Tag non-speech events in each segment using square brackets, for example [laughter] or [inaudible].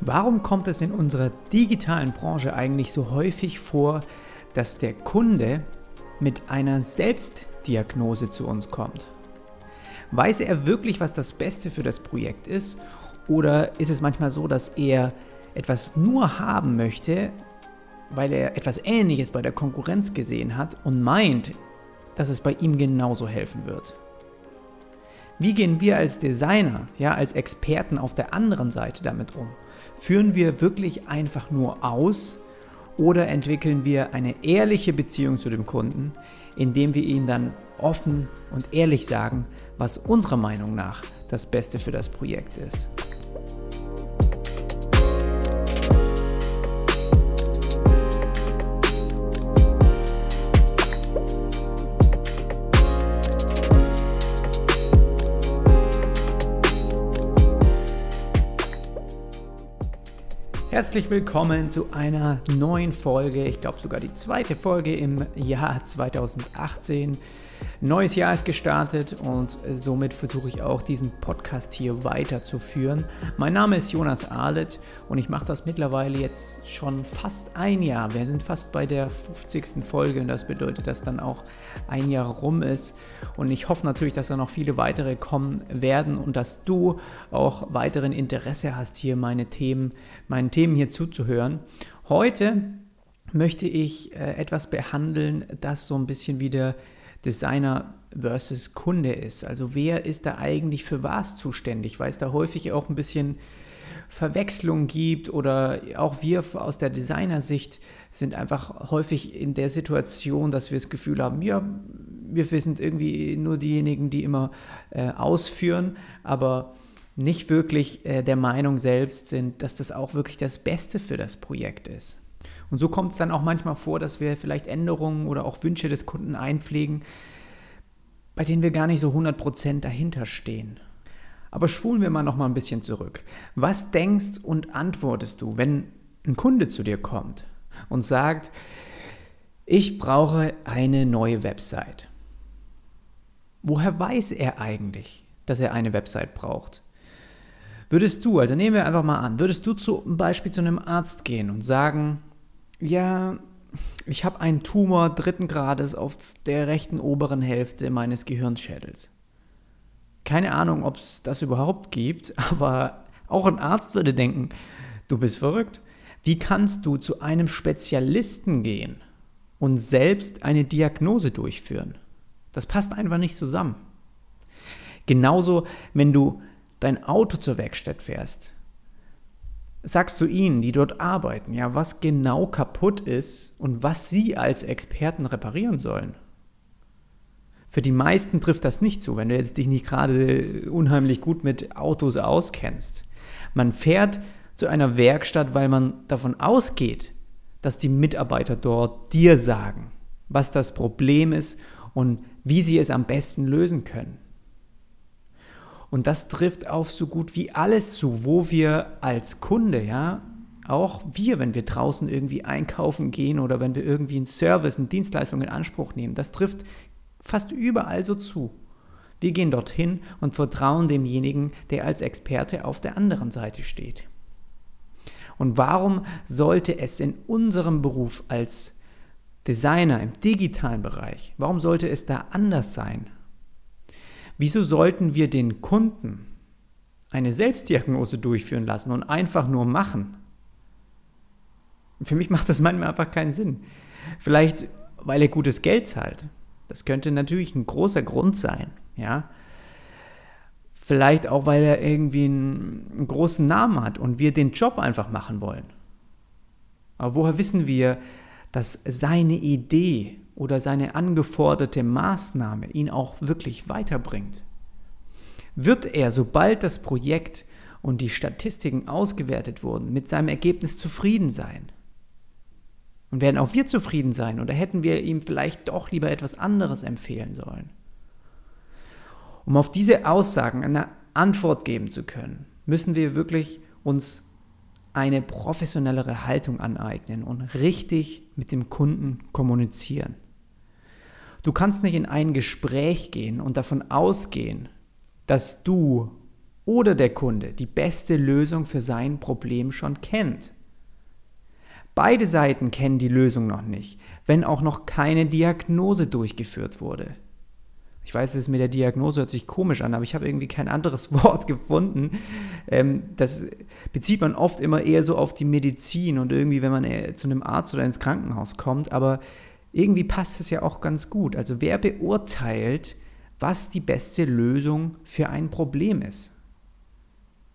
Warum kommt es in unserer digitalen Branche eigentlich so häufig vor, dass der Kunde mit einer Selbstdiagnose zu uns kommt? Weiß er wirklich, was das Beste für das Projekt ist? Oder ist es manchmal so, dass er etwas nur haben möchte, weil er etwas Ähnliches bei der Konkurrenz gesehen hat und meint, dass es bei ihm genauso helfen wird? Wie gehen wir als Designer, ja, als Experten auf der anderen Seite damit um? Führen wir wirklich einfach nur aus oder entwickeln wir eine ehrliche Beziehung zu dem Kunden, indem wir ihm dann offen und ehrlich sagen, was unserer Meinung nach das Beste für das Projekt ist? Herzlich willkommen zu einer neuen Folge, ich glaube sogar die zweite Folge im Jahr 2018 Neues Jahr ist gestartet und somit versuche ich auch diesen Podcast hier weiterzuführen. Mein Name ist Jonas Ahlet und ich mache das mittlerweile jetzt schon fast ein Jahr. Wir sind fast bei der 50. Folge und das bedeutet, dass dann auch ein Jahr rum ist. Und ich hoffe natürlich, dass da noch viele weitere kommen werden und dass du auch weiteren Interesse hast, hier meine Themen, meinen Themen hier zuzuhören. Heute möchte ich äh, etwas behandeln, das so ein bisschen wieder Designer versus Kunde ist. Also wer ist da eigentlich für was zuständig, weil es da häufig auch ein bisschen Verwechslung gibt oder auch wir aus der Designersicht sind einfach häufig in der Situation, dass wir das Gefühl haben, ja, wir sind irgendwie nur diejenigen, die immer äh, ausführen, aber nicht wirklich äh, der Meinung selbst sind, dass das auch wirklich das Beste für das Projekt ist. Und so kommt es dann auch manchmal vor, dass wir vielleicht Änderungen oder auch Wünsche des Kunden einpflegen, bei denen wir gar nicht so 100% dahinter stehen. Aber spulen wir mal noch mal ein bisschen zurück. Was denkst und antwortest du, wenn ein Kunde zu dir kommt und sagt, ich brauche eine neue Website? Woher weiß er eigentlich, dass er eine Website braucht? Würdest du, also nehmen wir einfach mal an, würdest du zum Beispiel zu einem Arzt gehen und sagen, ja, ich habe einen Tumor dritten Grades auf der rechten oberen Hälfte meines Gehirnschädels. Keine Ahnung, ob es das überhaupt gibt, [laughs] aber auch ein Arzt würde denken, du bist verrückt. Wie kannst du zu einem Spezialisten gehen und selbst eine Diagnose durchführen? Das passt einfach nicht zusammen. Genauso, wenn du dein Auto zur Werkstatt fährst sagst du ihnen, die dort arbeiten, ja, was genau kaputt ist und was sie als Experten reparieren sollen. Für die meisten trifft das nicht zu, wenn du jetzt dich nicht gerade unheimlich gut mit Autos auskennst. Man fährt zu einer Werkstatt, weil man davon ausgeht, dass die Mitarbeiter dort dir sagen, was das Problem ist und wie sie es am besten lösen können. Und das trifft auf so gut wie alles zu, wo wir als Kunde, ja, auch wir, wenn wir draußen irgendwie einkaufen gehen oder wenn wir irgendwie einen Service, eine Dienstleistung in Anspruch nehmen, das trifft fast überall so zu. Wir gehen dorthin und vertrauen demjenigen, der als Experte auf der anderen Seite steht. Und warum sollte es in unserem Beruf als Designer im digitalen Bereich, warum sollte es da anders sein Wieso sollten wir den Kunden eine Selbstdiagnose durchführen lassen und einfach nur machen? Für mich [laughs] macht das manchmal einfach keinen Sinn. Vielleicht, weil er gutes Geld zahlt. Das könnte natürlich ein großer Grund sein, ja. Vielleicht auch, weil er irgendwie einen, einen großen Namen hat und wir den Job einfach machen wollen. Aber woher wissen wir, dass seine Idee oder seine angeforderte Maßnahme ihn auch wirklich weiterbringt? Wird er, sobald das Projekt und die Statistiken ausgewertet wurden, mit seinem Ergebnis zufrieden sein? Und werden auch wir zufrieden sein oder hätten wir ihm vielleicht doch lieber etwas anderes empfehlen sollen? Um auf diese Aussagen eine Antwort geben zu können, müssen wir wirklich uns eine professionellere Haltung aneignen und richtig mit dem Kunden kommunizieren. Du kannst nicht in ein Gespräch gehen und davon ausgehen, dass du oder der Kunde die beste Lösung für sein Problem schon kennt. Beide Seiten kennen die Lösung noch nicht, wenn auch noch keine Diagnose durchgeführt wurde. Ich weiß, es mit der Diagnose hört sich komisch an, aber ich habe irgendwie kein anderes [laughs] Wort gefunden. Ähm, das bezieht man oft immer eher so auf die Medizin und irgendwie, wenn man äh, zu einem Arzt oder ins Krankenhaus kommt. Aber irgendwie passt es ja auch ganz gut. Also wer beurteilt, was die beste Lösung für ein Problem ist?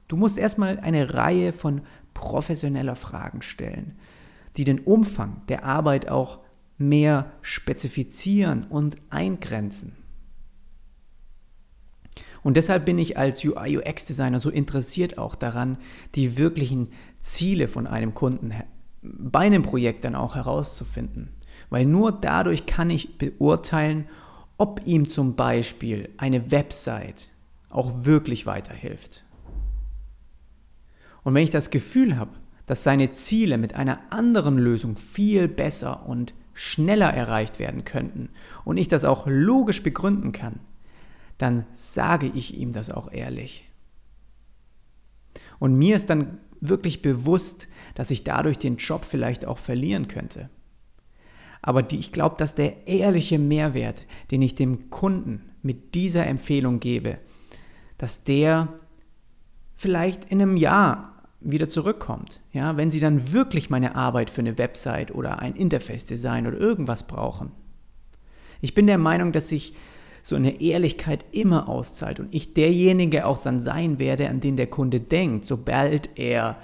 Du musst erstmal eine Reihe von professioneller Fragen stellen, die den Umfang der Arbeit auch mehr spezifizieren und eingrenzen. Und deshalb bin ich als UI-UX-Designer so interessiert auch daran, die wirklichen Ziele von einem Kunden bei einem Projekt dann auch herauszufinden. Weil nur dadurch kann ich beurteilen, ob ihm zum Beispiel eine Website auch wirklich weiterhilft. Und wenn ich das Gefühl habe, dass seine Ziele mit einer anderen Lösung viel besser und schneller erreicht werden könnten und ich das auch logisch begründen kann, dann sage ich ihm das auch ehrlich. Und mir ist dann wirklich bewusst, dass ich dadurch den Job vielleicht auch verlieren könnte. Aber die, ich glaube, dass der ehrliche Mehrwert, den ich dem Kunden mit dieser Empfehlung gebe, dass der vielleicht in einem Jahr wieder zurückkommt. Ja, wenn sie dann wirklich meine Arbeit für eine Website oder ein Interface-Design oder irgendwas brauchen. Ich bin der Meinung, dass sich so eine Ehrlichkeit immer auszahlt und ich derjenige auch dann sein werde, an den der Kunde denkt, sobald er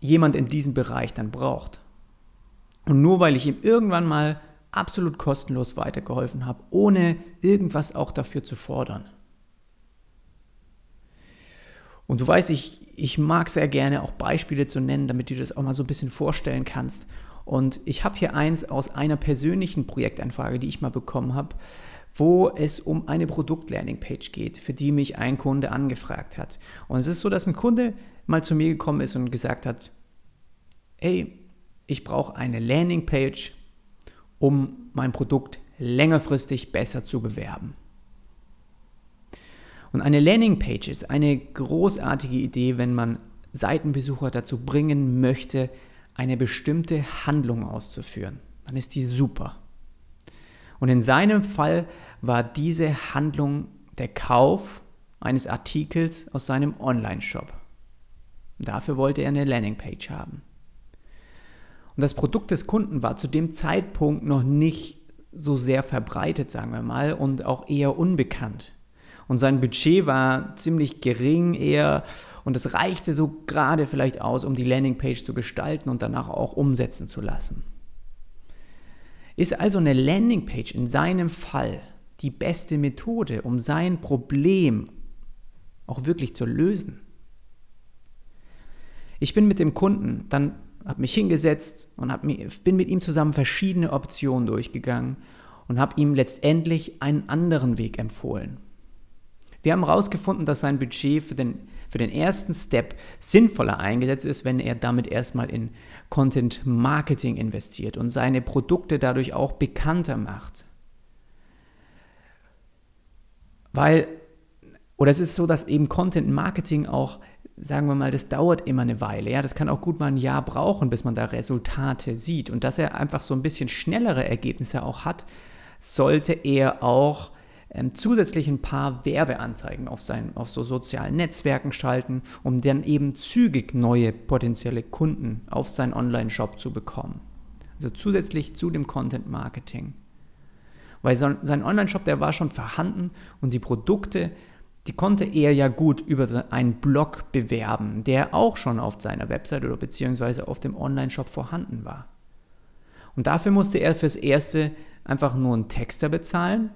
jemand in diesem Bereich dann braucht. Und nur weil ich ihm irgendwann mal absolut kostenlos weitergeholfen habe, ohne irgendwas auch dafür zu fordern. Und du weißt, ich, ich mag sehr gerne auch Beispiele zu nennen, damit du das auch mal so ein bisschen vorstellen kannst. Und ich habe hier eins aus einer persönlichen Projektanfrage, die ich mal bekommen habe wo es um eine Produkt-Landing-Page geht, für die mich ein Kunde angefragt hat. Und es ist so, dass ein Kunde mal zu mir gekommen ist und gesagt hat, hey, ich brauche eine Landing-Page, um mein Produkt längerfristig besser zu bewerben. Und eine Landing-Page ist eine großartige Idee, wenn man Seitenbesucher dazu bringen möchte, eine bestimmte Handlung auszuführen. Dann ist die super. Und in seinem Fall war diese Handlung der Kauf eines Artikels aus seinem Online-Shop. Dafür wollte er eine Landingpage haben. Und das Produkt des Kunden war zu dem Zeitpunkt noch nicht so sehr verbreitet, sagen wir mal, und auch eher unbekannt. Und sein Budget war ziemlich gering eher und es reichte so gerade vielleicht aus, um die Landingpage zu gestalten und danach auch umsetzen zu lassen. Ist also eine Landingpage in seinem Fall die beste Methode, um sein Problem auch wirklich zu lösen? Ich bin mit dem Kunden dann habe mich hingesetzt und hab mir, bin mit ihm zusammen verschiedene Optionen durchgegangen und habe ihm letztendlich einen anderen Weg empfohlen. Wir haben herausgefunden, dass sein Budget für den, für den ersten Step sinnvoller eingesetzt ist, wenn er damit erstmal in Content Marketing investiert und seine Produkte dadurch auch bekannter macht. Weil, oder es ist so, dass eben Content Marketing auch, sagen wir mal, das dauert immer eine Weile. Ja, das kann auch gut mal ein Jahr brauchen, bis man da Resultate sieht. Und dass er einfach so ein bisschen schnellere Ergebnisse auch hat, sollte er auch ähm, zusätzlich ein paar Werbeanzeigen auf, sein, auf so sozialen Netzwerken schalten, um dann eben zügig neue potenzielle Kunden auf seinen Online-Shop zu bekommen. Also zusätzlich zu dem Content Marketing. Weil sein Online-Shop, der war schon vorhanden und die Produkte, die konnte er ja gut über einen Blog bewerben, der auch schon auf seiner Website oder beziehungsweise auf dem Online-Shop vorhanden war. Und dafür musste er fürs Erste einfach nur einen Texter bezahlen,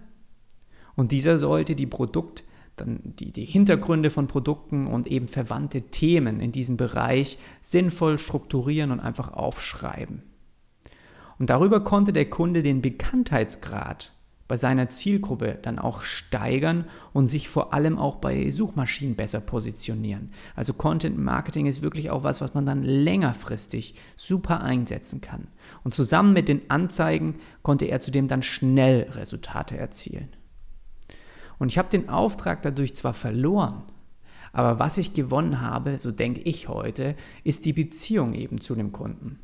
und dieser sollte die Produkt, dann die, die Hintergründe von Produkten und eben verwandte Themen in diesem Bereich sinnvoll strukturieren und einfach aufschreiben. Und darüber konnte der Kunde den Bekanntheitsgrad bei seiner Zielgruppe dann auch steigern und sich vor allem auch bei Suchmaschinen besser positionieren. Also Content Marketing ist wirklich auch was, was man dann längerfristig super einsetzen kann. Und zusammen mit den Anzeigen konnte er zudem dann schnell Resultate erzielen. Und ich habe den Auftrag dadurch zwar verloren, Aber was ich gewonnen habe, so denke ich heute, ist die Beziehung eben zu dem Kunden.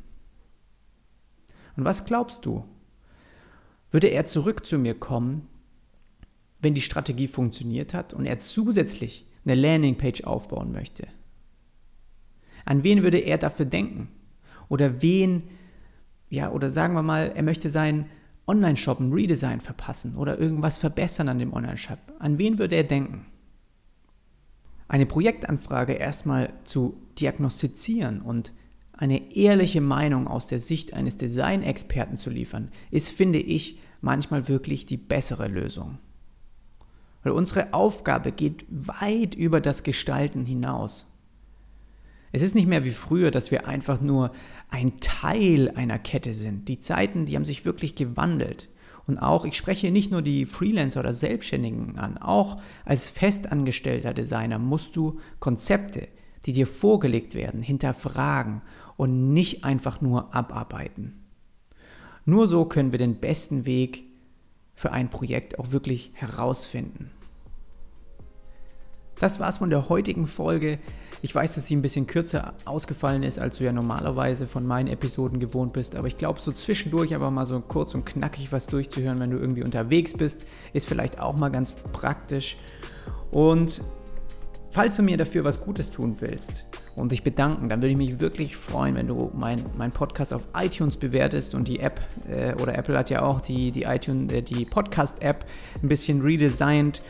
Und was glaubst du? Würde er zurück zu mir kommen, wenn die Strategie funktioniert hat und er zusätzlich eine Landingpage aufbauen möchte? An wen würde er dafür denken? Oder wen, ja, oder sagen wir mal, er möchte seinen Online-Shop ein Redesign verpassen oder irgendwas verbessern an dem Online-Shop. An wen würde er denken? Eine Projektanfrage erstmal zu diagnostizieren und eine ehrliche Meinung aus der Sicht eines Design-Experten zu liefern, ist, finde ich, manchmal wirklich die bessere Lösung. Weil unsere Aufgabe geht weit über das Gestalten hinaus. Es ist nicht mehr wie früher, dass wir einfach nur ein Teil einer Kette sind. Die Zeiten, die haben sich wirklich gewandelt. Und auch, ich spreche nicht nur die Freelancer oder Selbstständigen an, auch als festangestellter Designer musst du Konzepte, die dir vorgelegt werden, hinterfragen und nicht einfach nur abarbeiten. Nur so können wir den besten Weg für ein Projekt auch wirklich herausfinden. Das war's von der heutigen Folge. Ich weiß, dass sie ein bisschen kürzer ausgefallen ist, als du ja normalerweise von meinen Episoden gewohnt bist, aber ich glaube, so zwischendurch aber mal so kurz und knackig was durchzuhören, wenn du irgendwie unterwegs bist, ist vielleicht auch mal ganz praktisch. Und falls du mir dafür was Gutes tun willst und dich bedanken, dann würde ich mich wirklich freuen, wenn du meinen mein Podcast auf iTunes bewertest und die App, äh, oder Apple hat ja auch die, die iTunes, äh, die Podcast-App ein bisschen redesigned.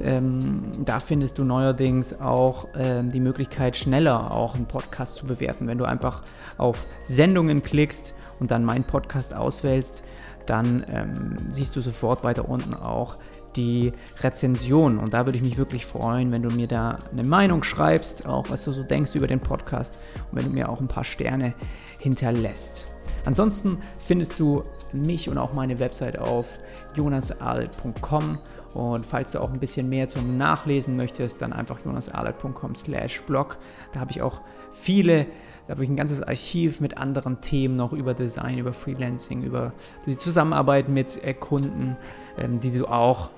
Ähm, da findest du neuerdings auch ähm, die Möglichkeit, schneller auch einen Podcast zu bewerten. Wenn du einfach auf Sendungen klickst und dann meinen Podcast auswählst, dann ähm, siehst du sofort weiter unten auch die Rezension. Und da würde ich mich wirklich freuen, wenn du mir da eine Meinung schreibst, auch was du so denkst über den Podcast und wenn du mir auch ein paar Sterne hinterlässt. Ansonsten findest du mich und auch meine Website auf jonasadelt.com und falls du auch ein bisschen mehr zum Nachlesen möchtest, dann einfach jonasadelt.com slash blog. Da habe ich auch viele, da habe ich ein ganzes Archiv mit anderen Themen noch über Design, über Freelancing, über die Zusammenarbeit mit äh, Kunden, ähm, die du auch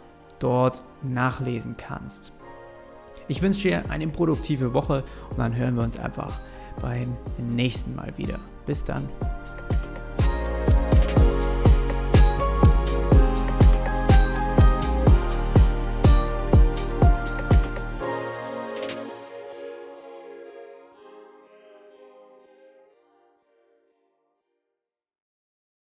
dort nachlesen kannst. Ich wünsche dir eine produktive Woche und dann hören wir uns einfach beim nächsten Mal wieder. Bis dann.